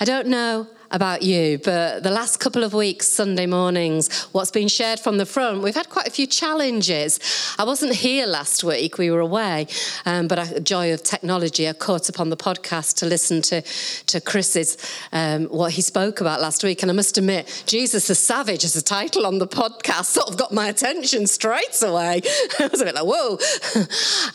I don't know about you, but the last couple of weeks, Sunday mornings, what's been shared from the front, we've had quite a few challenges. I wasn't here last week, we were away, um, but a joy of technology, I caught up on the podcast to listen to, to Chris's, um, what he spoke about last week. And I must admit, Jesus is Savage as a title on the podcast sort of got my attention straight away. I was a bit like, whoa.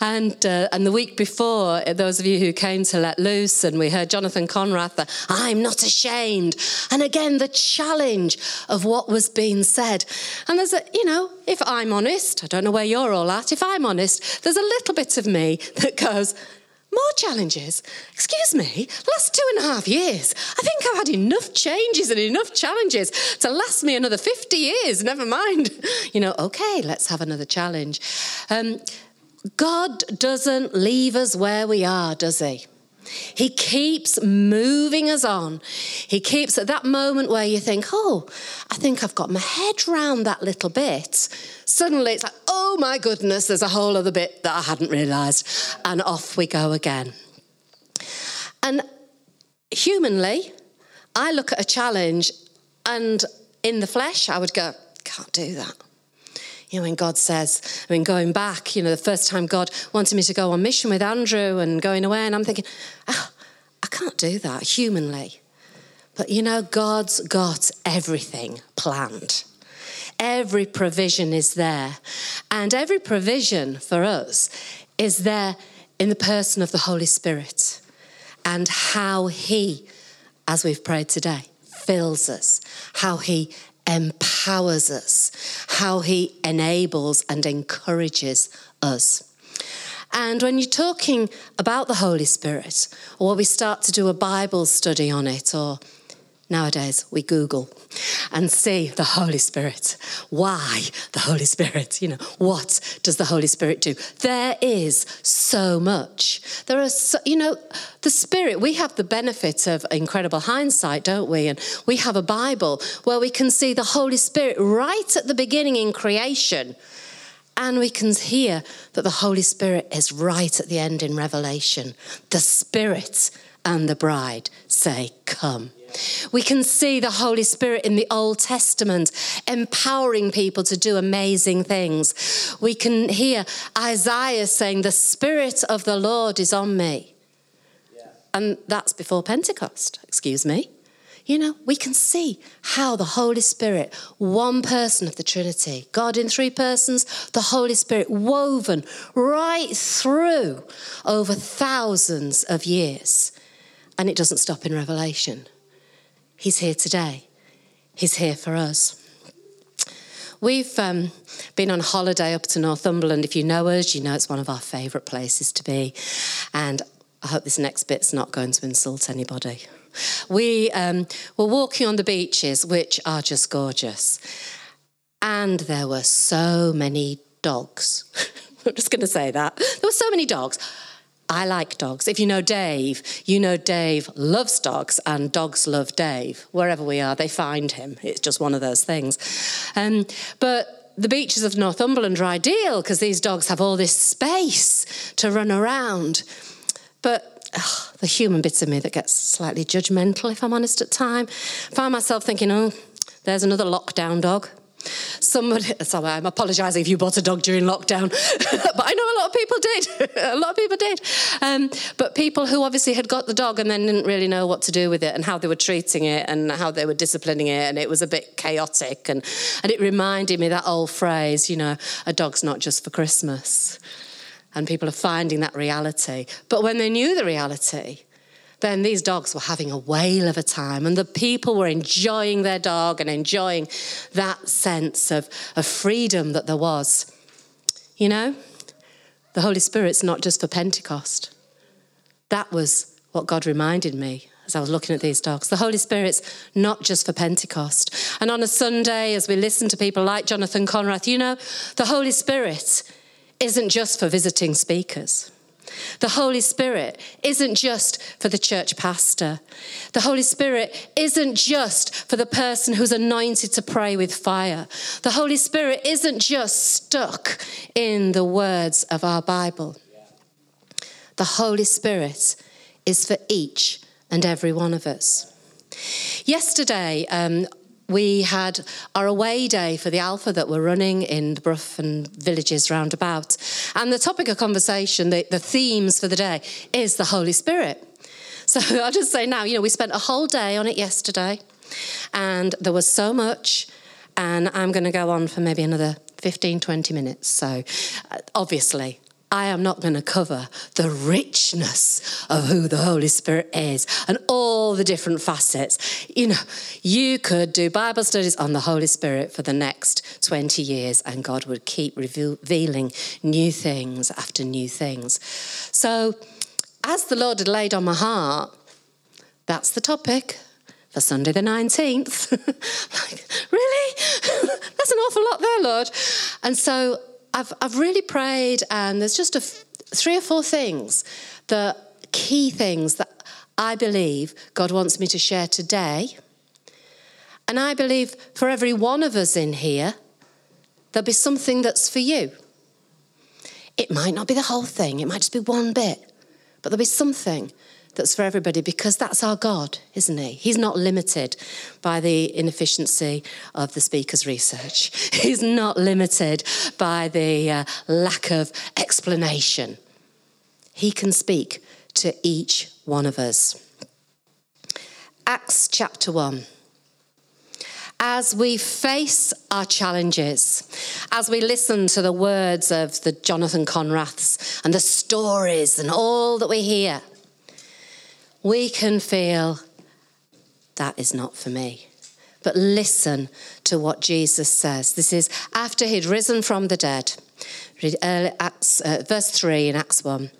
and, uh, and the week before, those of you who came to Let Loose, and we heard Jonathan Conrathe, the I'm not ashamed and again, the challenge of what was being said. And there's a, you know, if I'm honest, I don't know where you're all at, if I'm honest, there's a little bit of me that goes, more challenges? Excuse me, last two and a half years, I think I've had enough changes and enough challenges to last me another 50 years, never mind. You know, okay, let's have another challenge. Um, God doesn't leave us where we are, does He? He keeps moving us on. He keeps at that moment where you think, oh, I think I've got my head round that little bit. Suddenly it's like, oh my goodness, there's a whole other bit that I hadn't realised. And off we go again. And humanly, I look at a challenge and in the flesh, I would go, can't do that. You know, when God says, I mean, going back, you know, the first time God wanted me to go on mission with Andrew and going away, and I'm thinking, oh, I can't do that humanly. But you know, God's got everything planned. Every provision is there. And every provision for us is there in the person of the Holy Spirit and how He, as we've prayed today, fills us, how He empowers us, how he enables and encourages us. And when you're talking about the Holy Spirit, or we start to do a Bible study on it, or Nowadays, we Google and see the Holy Spirit. Why the Holy Spirit? You know, what does the Holy Spirit do? There is so much. There are, so, you know, the Spirit, we have the benefit of incredible hindsight, don't we? And we have a Bible where we can see the Holy Spirit right at the beginning in creation. And we can hear that the Holy Spirit is right at the end in Revelation. The Spirit and the bride say, Come. We can see the Holy Spirit in the Old Testament empowering people to do amazing things. We can hear Isaiah saying, The Spirit of the Lord is on me. Yeah. And that's before Pentecost, excuse me. You know, we can see how the Holy Spirit, one person of the Trinity, God in three persons, the Holy Spirit woven right through over thousands of years. And it doesn't stop in Revelation. He's here today. He's here for us. We've um, been on holiday up to Northumberland. If you know us, you know it's one of our favourite places to be. And I hope this next bit's not going to insult anybody. We um, were walking on the beaches, which are just gorgeous. And there were so many dogs. I'm just going to say that. There were so many dogs. I like dogs. If you know Dave, you know Dave loves dogs and dogs love Dave. Wherever we are, they find him. It's just one of those things. Um, but the beaches of Northumberland are ideal because these dogs have all this space to run around. But ugh, the human bits of me that gets slightly judgmental, if I'm honest, at time, find myself thinking, oh, there's another lockdown dog. Somebody, sorry, I'm apologising if you bought a dog during lockdown, but I know a lot of people did. a lot of people did. Um, but people who obviously had got the dog and then didn't really know what to do with it and how they were treating it and how they were disciplining it, and it was a bit chaotic. And, and it reminded me that old phrase, you know, a dog's not just for Christmas. And people are finding that reality. But when they knew the reality, then these dogs were having a whale of a time, and the people were enjoying their dog and enjoying that sense of, of freedom that there was. You know, the Holy Spirit's not just for Pentecost. That was what God reminded me as I was looking at these dogs. The Holy Spirit's not just for Pentecost. And on a Sunday, as we listen to people like Jonathan Conrathe, you know, the Holy Spirit isn't just for visiting speakers. The Holy Spirit isn't just for the church pastor. The Holy Spirit isn't just for the person who's anointed to pray with fire. The Holy Spirit isn't just stuck in the words of our Bible. The Holy Spirit is for each and every one of us. Yesterday, um, we had our away day for the Alpha that we're running in the Brough and villages roundabout. And the topic of conversation, the, the themes for the day, is the Holy Spirit. So I'll just say now, you know, we spent a whole day on it yesterday, and there was so much, and I'm going to go on for maybe another 15, 20 minutes. So uh, obviously, I am not going to cover the richness of who the Holy Spirit is and all the different facets. You know, you could do Bible studies on the Holy Spirit for the next 20 years, and God would keep revealing new things after new things. So, as the Lord had laid on my heart, that's the topic for Sunday the 19th. like, really? That's an awful lot there, Lord. And so I've, I've really prayed, and there's just a f- three or four things, the key things that I believe God wants me to share today. And I believe for every one of us in here, there'll be something that's for you. It might not be the whole thing, it might just be one bit, but there'll be something that's for everybody because that's our God, isn't He? He's not limited by the inefficiency of the speaker's research, He's not limited by the uh, lack of explanation. He can speak to each one of us. Acts chapter 1 as we face our challenges, as we listen to the words of the Jonathan Conrathes and the stories and all that we hear, we can feel that is not for me. But listen to what Jesus says. This is after he'd risen from the dead. Read Acts, uh, verse 3 in Acts 1.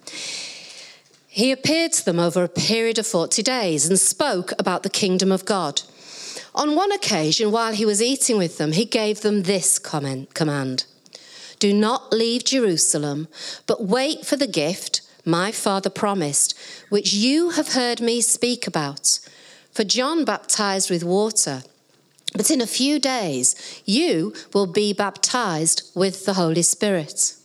He appeared to them over a period of 40 days and spoke about the kingdom of God. On one occasion, while he was eating with them, he gave them this comment, command Do not leave Jerusalem, but wait for the gift my Father promised, which you have heard me speak about. For John baptized with water, but in a few days you will be baptized with the Holy Spirit.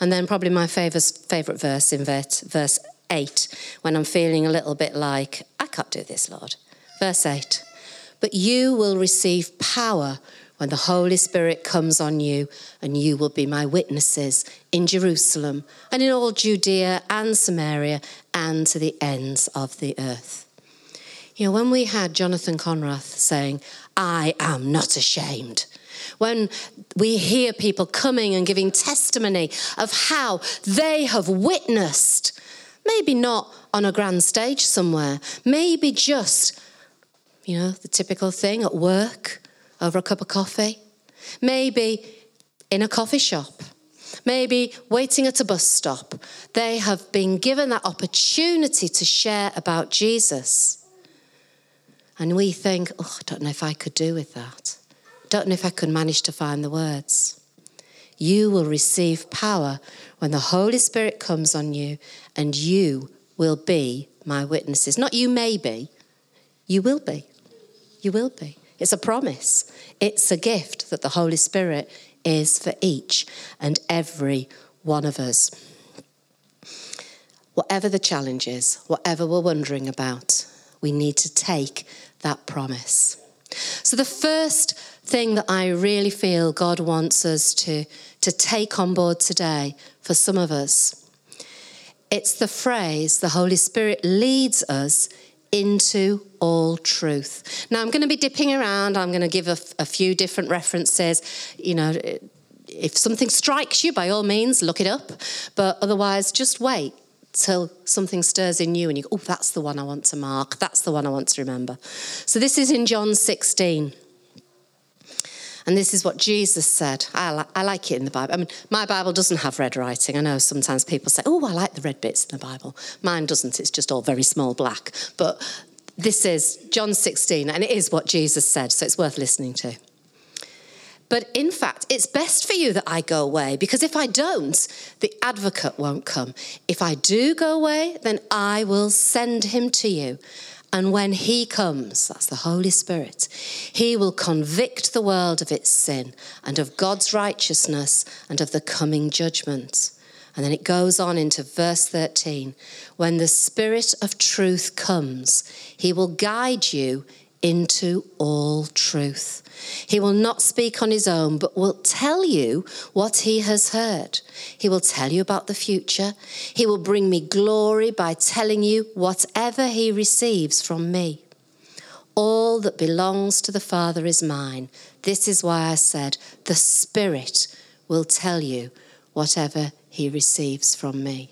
And then, probably my favourite verse in verse 8, when I'm feeling a little bit like, I can't do this, Lord. Verse 8 But you will receive power when the Holy Spirit comes on you, and you will be my witnesses in Jerusalem and in all Judea and Samaria and to the ends of the earth. You know, when we had Jonathan Conrathe saying, I am not ashamed, when we hear people coming and giving testimony of how they have witnessed, maybe not on a grand stage somewhere, maybe just, you know, the typical thing at work over a cup of coffee, maybe in a coffee shop, maybe waiting at a bus stop. They have been given that opportunity to share about Jesus. And we think, oh, I don't know if I could do with that. Don't know if I could manage to find the words. You will receive power when the Holy Spirit comes on you, and you will be my witnesses. Not you may be, you will be. You will be. It's a promise, it's a gift that the Holy Spirit is for each and every one of us. Whatever the challenge is, whatever we're wondering about, we need to take that promise. So, the first thing that I really feel God wants us to, to take on board today for some of us, it's the phrase, the Holy Spirit leads us into all truth. Now, I'm going to be dipping around. I'm going to give a, a, few different references. You know, if something strikes you, by all means, look it up. But otherwise, just wait till something stirs in you and you go, oh, that's the one I want to mark. That's the one I want to remember. So this is in John 16. And this is what Jesus said. I, li- I, like it in the Bible. I mean, my Bible doesn't have red writing. I know sometimes people say, oh, I like the red bits in the Bible. Mine doesn't. It's just all very small black. But this is John 16, and it is what Jesus said, so it's worth listening to. But in fact, it's best for you that I go away, because if I don't, the advocate won't come. If I do go away, then I will send him to you. And when he comes, that's the Holy Spirit, he will convict the world of its sin and of God's righteousness and of the coming judgment. And then it goes on into verse 13 when the Spirit of truth comes, he will guide you into all truth. He will not speak on his own, but will tell you what he has heard. He will tell you about the future. He will bring me glory by telling you whatever he receives from me. All that belongs to the Father is mine. This is why I said, The Spirit will tell you whatever he receives from me.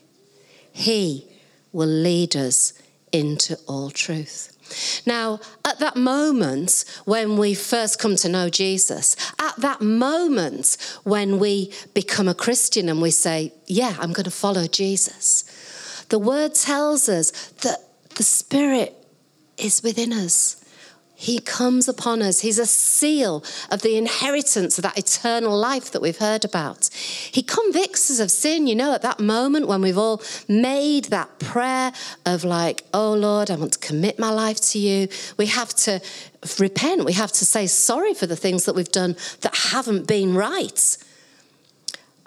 He will lead us into all truth. Now, at that moment when we first come to know Jesus, at that moment when we become a Christian and we say, Yeah, I'm going to follow Jesus, the word tells us that the Spirit is within us. He comes upon us. He's a seal of the inheritance of that eternal life that we've heard about. He convicts us of sin, you know, at that moment when we've all made that prayer of, like, oh Lord, I want to commit my life to you. We have to repent. We have to say sorry for the things that we've done that haven't been right.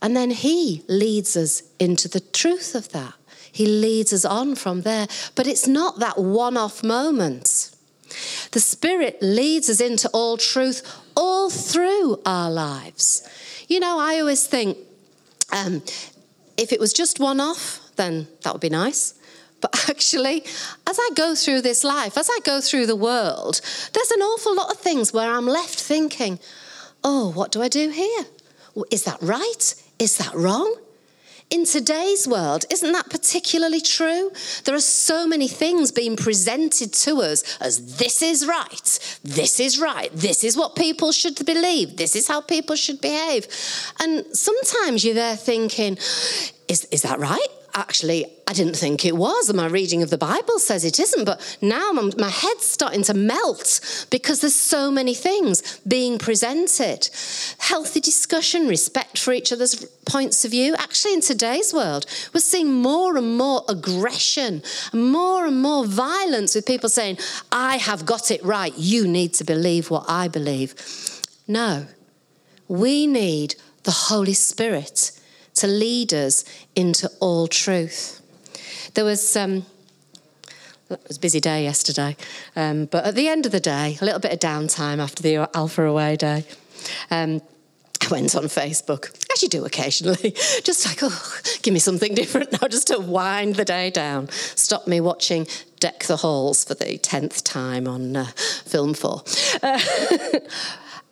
And then He leads us into the truth of that. He leads us on from there. But it's not that one off moment. The Spirit leads us into all truth all through our lives. You know, I always think um, if it was just one off, then that would be nice. But actually, as I go through this life, as I go through the world, there's an awful lot of things where I'm left thinking, oh, what do I do here? Is that right? Is that wrong? In today's world, isn't that particularly true? There are so many things being presented to us as this is right, this is right, this is what people should believe, this is how people should behave. And sometimes you're there thinking, is, is that right? Actually, I didn't think it was. And my reading of the Bible says it isn't. But now my head's starting to melt because there's so many things being presented. Healthy discussion, respect for each other's points of view. Actually, in today's world, we're seeing more and more aggression, more and more violence with people saying, I have got it right. You need to believe what I believe. No, we need the Holy Spirit to lead us into all truth. There was. Um, it was a busy day yesterday, um, but at the end of the day, a little bit of downtime after the Alpha Away day. Um, I went on Facebook, as you do occasionally, just like, oh, give me something different now, just to wind the day down. Stop me watching Deck the Halls for the 10th time on uh, Film 4. Uh,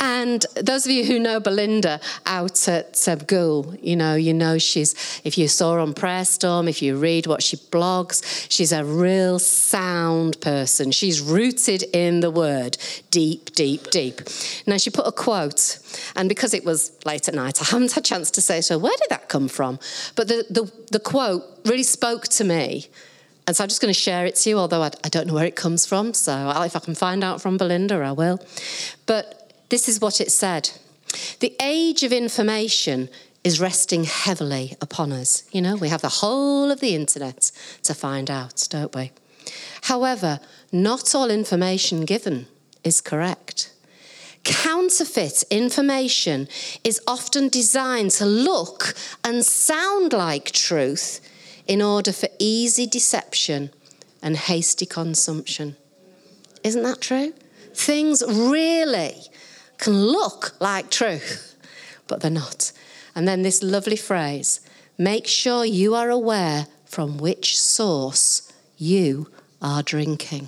And those of you who know Belinda out at uh, Goole, you know, you know she's, if you saw on Prayer Storm, if you read what she blogs, she's a real sound person. She's rooted in the word deep, deep, deep. Now, she put a quote, and because it was late at night, I haven't had a chance to say to her, where did that come from? But the, the, the quote really spoke to me. And so I'm just going to share it to you, although I, I don't know where it comes from. So if I can find out from Belinda, I will. But this is what it said The age of information is resting heavily upon us. You know, we have the whole of the internet to find out, don't we? However, not all information given is correct. Counterfeit information is often designed to look and sound like truth in order for easy deception and hasty consumption. Isn't that true? Things really can look like truth, but they're not. And then this lovely phrase make sure you are aware from which source you are drinking.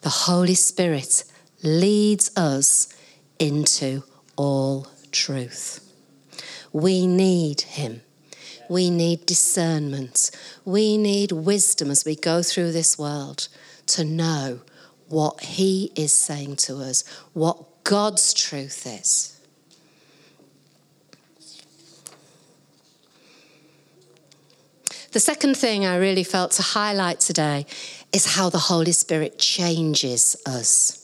The Holy Spirit leads us into all truth. We need Him. We need discernment. We need wisdom as we go through this world to know what He is saying to us, what God's truth is. The second thing I really felt to highlight today is how the Holy Spirit changes us.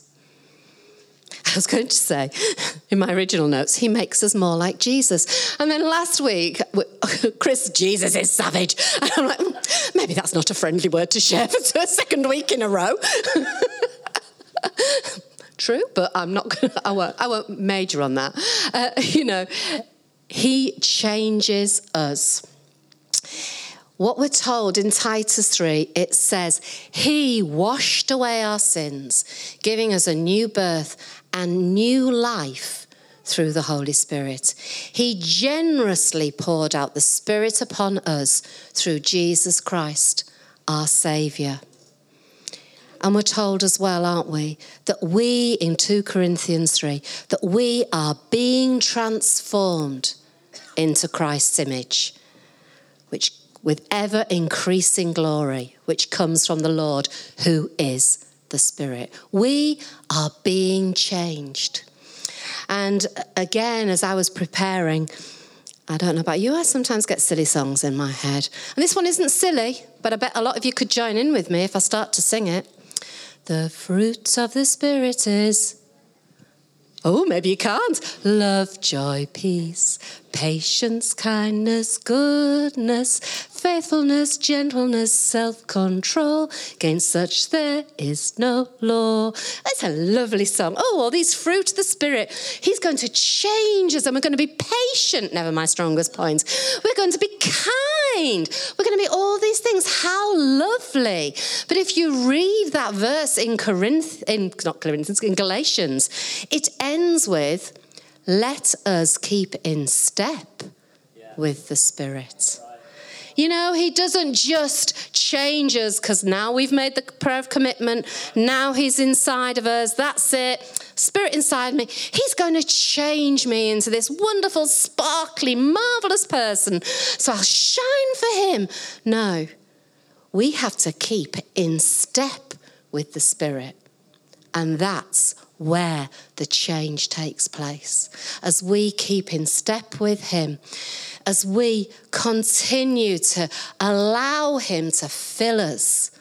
I was going to say in my original notes, he makes us more like Jesus. And then last week, Chris, Jesus is savage. And I'm like, mm, maybe that's not a friendly word to share for a second week in a row. True, but I'm not to, I won't, I won't major on that. Uh, you know, he changes us. what we're told in Titus 3, it says, He washed away our sins, giving us a new birth and new life through the Holy Spirit. He generously poured out the Spirit upon us through Jesus Christ, our Saviour. And we're told as well, aren't we, that we, in 2 Corinthians 3, that we are being transformed into Christ's image, which with ever increasing glory, which comes from the Lord, who is the Spirit. We are being changed. And again, as I was preparing, I don't know about you, I sometimes get silly songs in my head. And this one isn't silly, but I bet a lot of you could join in with me if I start to sing it. The fruit of the Spirit is. Oh, maybe you can't. Love, joy, peace, patience, kindness, goodness, faithfulness, gentleness, self control. Against such there is no law. That's a lovely song. Oh, all these fruit of the Spirit. He's going to change us and we're going to be patient, never my strongest point. We're going to be kind. We're going to be all these things. How lovely. But if you read that verse in Corinth, in not Corinthians, in Galatians, it ends with, let us keep in step with the Spirit. You know, He doesn't just change us because now we've made the prayer of commitment, now He's inside of us, that's it. Spirit inside me, He's going to change me into this wonderful, sparkly, marvelous person. So I'll shine for Him. No, we have to keep in step with the Spirit. And that's where the change takes place. As we keep in step with Him, as we continue to allow Him to fill us.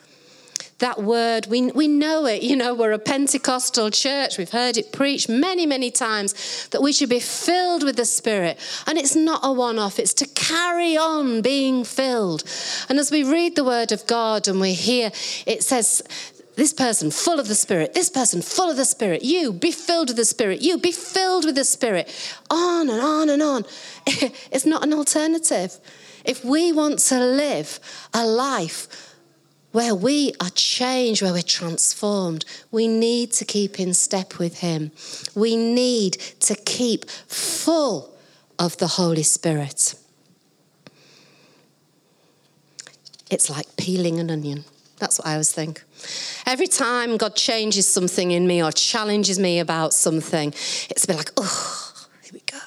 That word, we, we know it. You know, we're a Pentecostal church. We've heard it preached many, many times that we should be filled with the Spirit. And it's not a one off, it's to carry on being filled. And as we read the Word of God and we hear, it says, this person full of the Spirit, this person full of the Spirit, you be filled with the Spirit, you be filled with the Spirit, on and on and on. it's not an alternative. If we want to live a life where we are changed, where we're transformed, we need to keep in step with Him. We need to keep full of the Holy Spirit. It's like peeling an onion. That's what I always think. Every time God changes something in me or challenges me about something, it's a bit like, oh, here we go.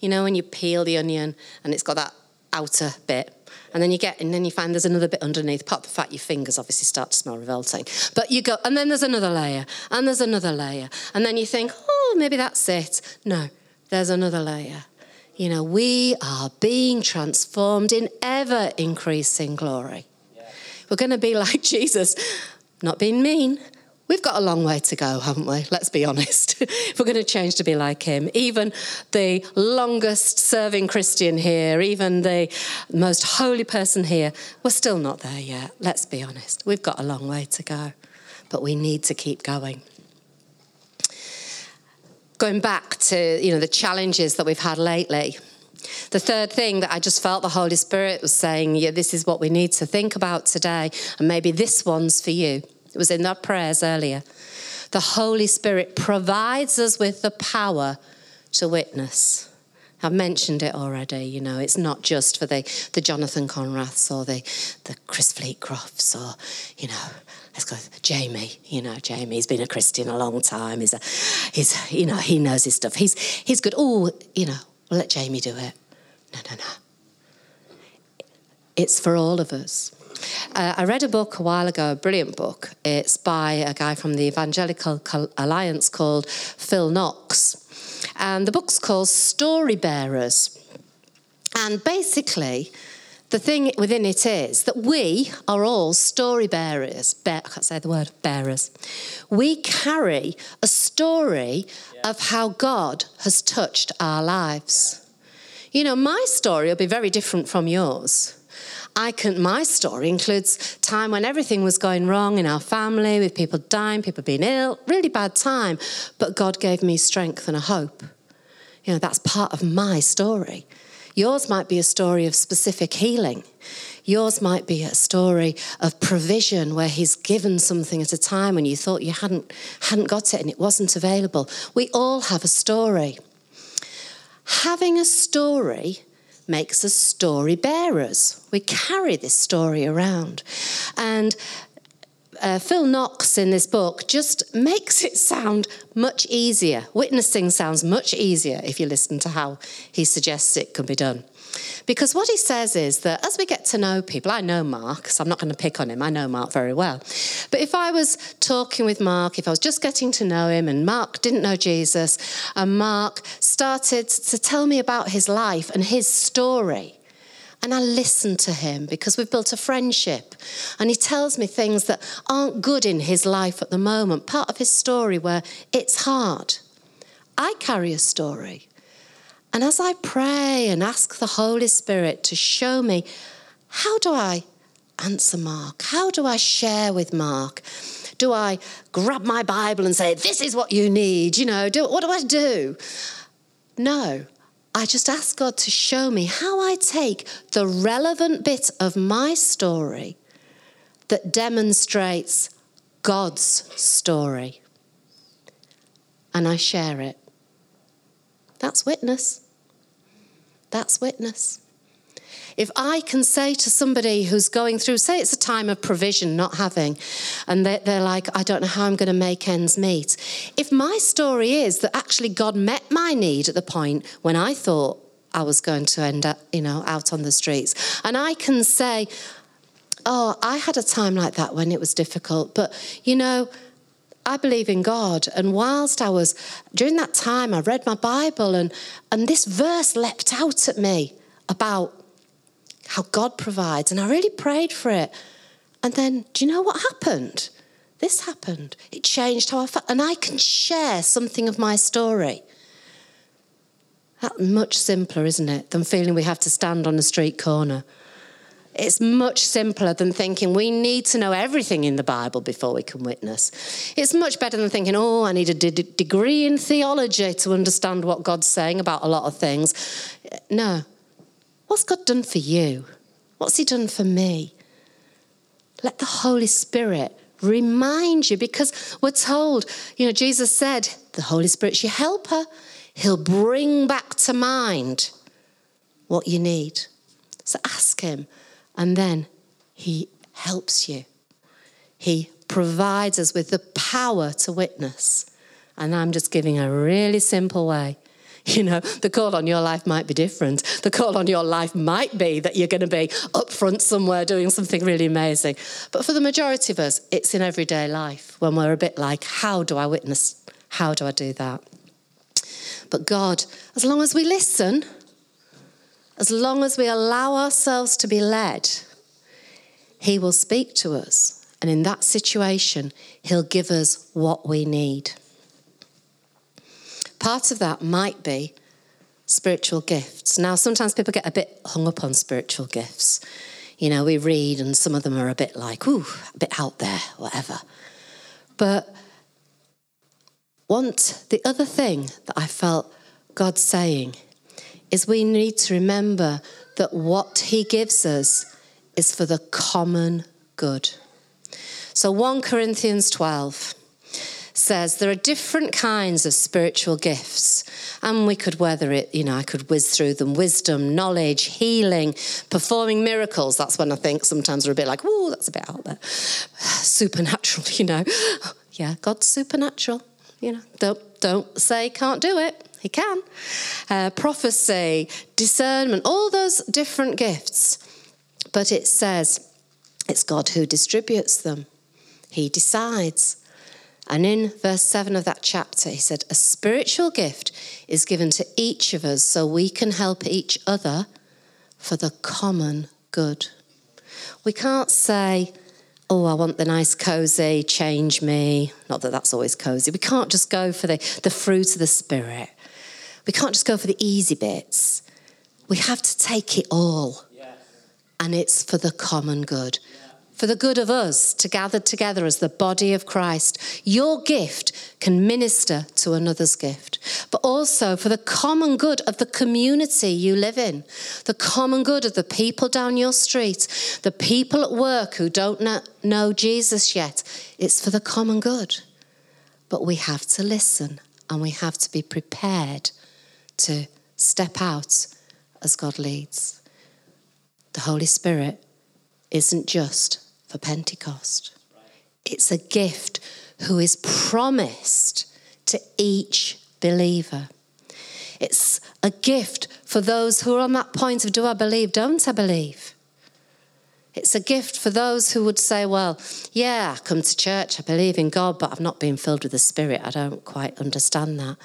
You know, when you peel the onion and it's got that outer bit, and then you get, and then you find there's another bit underneath. Apart from the fact your fingers obviously start to smell revolting. But you go, and then there's another layer, and there's another layer. And then you think, oh, maybe that's it. No, there's another layer. You know, we are being transformed in ever increasing glory. We're going to be like Jesus, not being mean. We've got a long way to go, haven't we? Let's be honest. if we're going to change to be like him, even the longest serving Christian here, even the most holy person here, we're still not there yet. Let's be honest. We've got a long way to go, but we need to keep going going back to you know the challenges that we've had lately the third thing that I just felt the Holy Spirit was saying, yeah, this is what we need to think about today, and maybe this one's for you. It was in our prayers earlier. The Holy Spirit provides us with the power to witness. I've mentioned it already, you know, it's not just for the, the Jonathan Conrathes or the, the Chris Fleetcrofts or, you know, let's go Jamie. You know, Jamie's been a Christian a long time. He's a, he's, you know, he knows his stuff. He's, he's good. Oh, you know, Let Jamie do it. No, no, no. It's for all of us. Uh, I read a book a while ago, a brilliant book. It's by a guy from the Evangelical Alliance called Phil Knox. And the book's called Story Bearers. And basically, the thing within it is that we are all story bearers. Bear, I can't say the word bearers. We carry a story yeah. of how God has touched our lives. You know, my story will be very different from yours. I can, my story includes time when everything was going wrong in our family, with people dying, people being ill, really bad time. But God gave me strength and a hope. You know, that's part of my story. Yours might be a story of specific healing. Yours might be a story of provision where he's given something at a time when you thought you hadn't, hadn't got it and it wasn't available. We all have a story. Having a story makes us story bearers. We carry this story around. And uh, Phil Knox in this book just makes it sound much easier. Witnessing sounds much easier if you listen to how he suggests it can be done. Because what he says is that as we get to know people, I know Mark, so I'm not going to pick on him, I know Mark very well. But if I was talking with Mark, if I was just getting to know him and Mark didn't know Jesus, and Mark started to tell me about his life and his story, and I listen to him because we've built a friendship. And he tells me things that aren't good in his life at the moment, part of his story where it's hard. I carry a story. And as I pray and ask the Holy Spirit to show me, how do I answer Mark? How do I share with Mark? Do I grab my Bible and say, This is what you need? You know, do, what do I do? No. I just ask God to show me how I take the relevant bit of my story that demonstrates God's story. And I share it. That's witness. That's witness. If I can say to somebody who's going through, say it's a time of provision, not having, and they're, they're, like, I don't know how I'm going to make ends meet. If my story is that actually God met my need at the point when I thought I was going to end up, you know, out on the streets, and I can say, Oh, I had a time like that when it was difficult, but you know, I believe in God. And whilst I was, during that time, I read my Bible and, and this verse leapt out at me about how God provides. And I really prayed for it. And then, do you know what happened? This happened. It changed how I felt. And I can share something of my story. That's much simpler, isn't it, than feeling we have to stand on a street corner it's much simpler than thinking we need to know everything in the Bible before we can witness. It's much better than thinking, oh, I need a d- degree in theology to understand what God's saying about a lot of things. No. What's God done for you? What's He done for me? Let the Holy Spirit remind you because we're told, you know, Jesus said, the Holy Spirit's your helper. He'll bring back to mind what you need. So ask Him and then He helps you. He provides us with the power to witness. And I'm just giving a really simple way. You know, the call on your life might be different. The call on your life might be that you're going to be up front somewhere doing something really amazing. But for the majority of us, it's in everyday life when we're a bit like, how do I witness? How do I do that? But God, as long as we listen, as long as we allow ourselves to be led, He will speak to us. And in that situation, He'll give us what we need. Part of that might be spiritual gifts. Now, sometimes people get a bit hung up on spiritual gifts. You know, we read, and some of them are a bit like, ooh, a bit out there, whatever. But want the other thing that I felt God saying is we need to remember that what he gives us is for the common good. So 1 Corinthians 12 says there are different kinds of spiritual gifts and we could weather it you know i could whiz through them. Wisdom knowledge healing performing miracles. That's when i think sometimes we're a bit like oh that's a bit out there. Supernatural you know. Yeah god's supernatural you know. Don't don't say can't do it. He can. Uh, prophecy, discernment, all those different gifts. But it says it's God who distributes them, He decides. And in verse 7 of that chapter, he said, A spiritual gift is given to each of us so we can help each other for the common good. We can't say, oh, I want the nice cozy, change me. Not that that's always cozy. We can't just go for the, the fruit of the Spirit. We can't just go for the easy bits. We have to take it all. And it's for the common good. For the good of us to gather together as the body of Christ. Your gift can minister to another's gift, but also for the common good of the community you live in, the common good of the people down your street, the people at work who don't know Jesus yet. It's for the common good. But we have to listen and we have to be prepared to step out as God leads. The Holy Spirit isn't just for Pentecost. It's a gift who is promised to each believer. It's a gift for those who are on that point of do I believe, don't I believe? It's a gift for those who would say, well, yeah, I come to church, I believe in God, but I've not been filled with the Spirit. I don't quite understand that.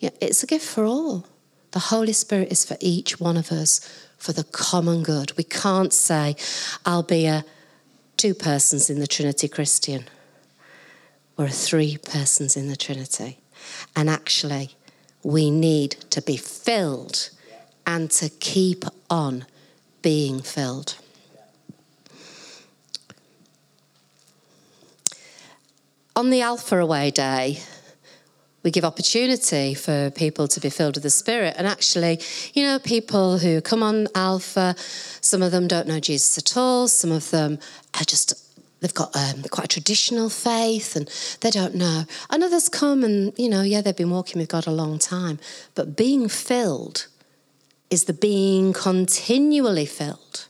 Yeah, it's a gift for all. The Holy Spirit is for each one of us for the common good. We can't say, I'll be a two persons in the Trinity Christian. We're three persons in the Trinity. And actually, we need to be filled and to keep on being filled. On the Alpha Away Day, we give opportunity for people to be filled with the Spirit. And actually, you know, people who come on Alpha, some of them don't know Jesus at all, some of them are just they've got um, quite a traditional faith and they don't know. And others come and, you know, yeah, they've been walking with God a long time. But being filled is the being continually filled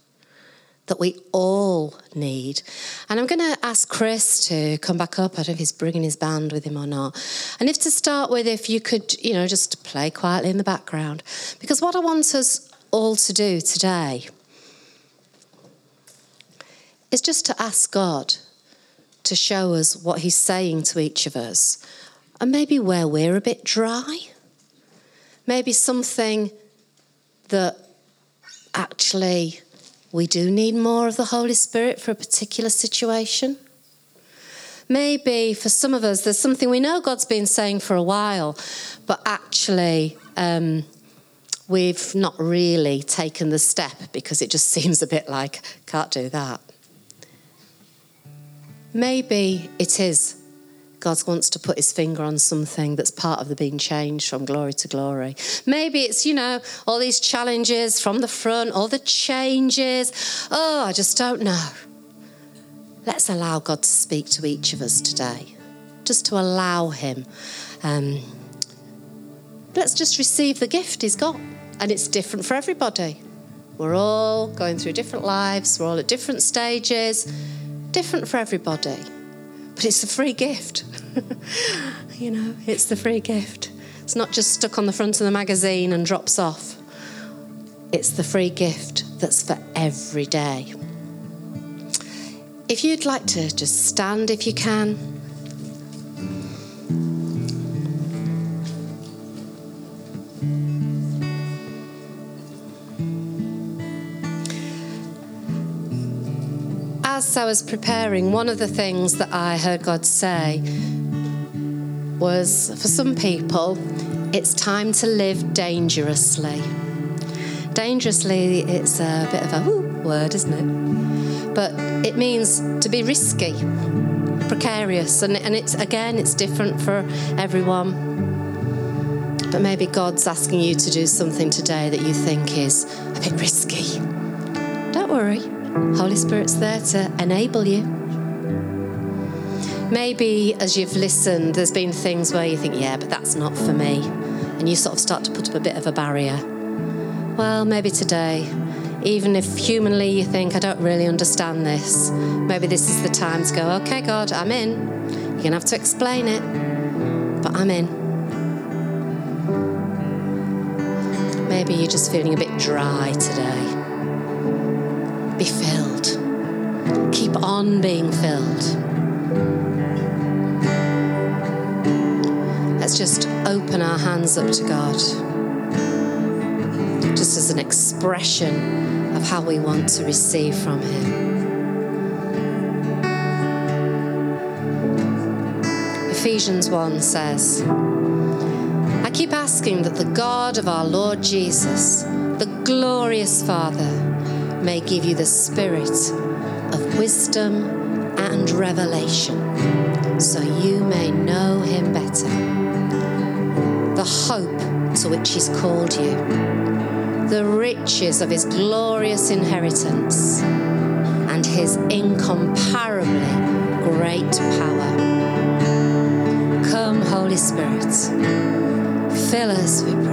that we all need. And I'm going to ask Chris to come back up. I don't know if he's bringing his band with him or not. And if to start with, if you could, you know, just play quietly in the background. Because what I want us all to do today is just to ask God to show us what he's saying to each of us. And maybe where we're a bit dry. Maybe something that actually we do need more of the Holy Spirit for a particular situation. Maybe for some of us, there's something we know God's been saying for a while, but actually um, we've not really taken the step because it just seems a bit like, can't do that. Maybe it is God wants to put his finger on something that's part of the being changed from glory to glory. Maybe it's, you know, all these challenges from the front, all the changes. Oh, I just don't know. Let's allow God to speak to each of us today, just to allow him. Um, let's just receive the gift he's got, and it's different for everybody. We're all going through different lives, we're all at different stages, different for everybody. But it's a free gift. you know, it's the free gift. It's not just stuck on the front of the magazine and drops off. It's the free gift that's for every day. If you'd like to just stand if you can. As I was preparing, one of the things that I heard God say was for some people, it's time to live dangerously. Dangerously, it's a bit of a word, isn't it? But it means to be risky, precarious, and, and it's again, it's different for everyone. But maybe God's asking you to do something today that you think is a bit risky. Don't worry. Holy Spirit's there to enable you. Maybe as you've listened, there's been things where you think, yeah, but that's not for me. And you sort of start to put up a bit of a barrier. Well, maybe today, even if humanly you think, I don't really understand this, maybe this is the time to go, okay, God, I'm in. You're going to have to explain it, but I'm in. Maybe you're just feeling a bit dry today be filled. Keep on being filled. Let's just open our hands up to God, just as an expression of how we want to receive from Him. Ephesians 1 says, I keep asking that the God of our Lord Jesus, the glorious Father, may give you the spirit of wisdom and revelation, so you may know him better. The hope to which he's called you, the riches of his glorious inheritance, and his incomparably great power. Come, Holy Spirit, fill us, pray.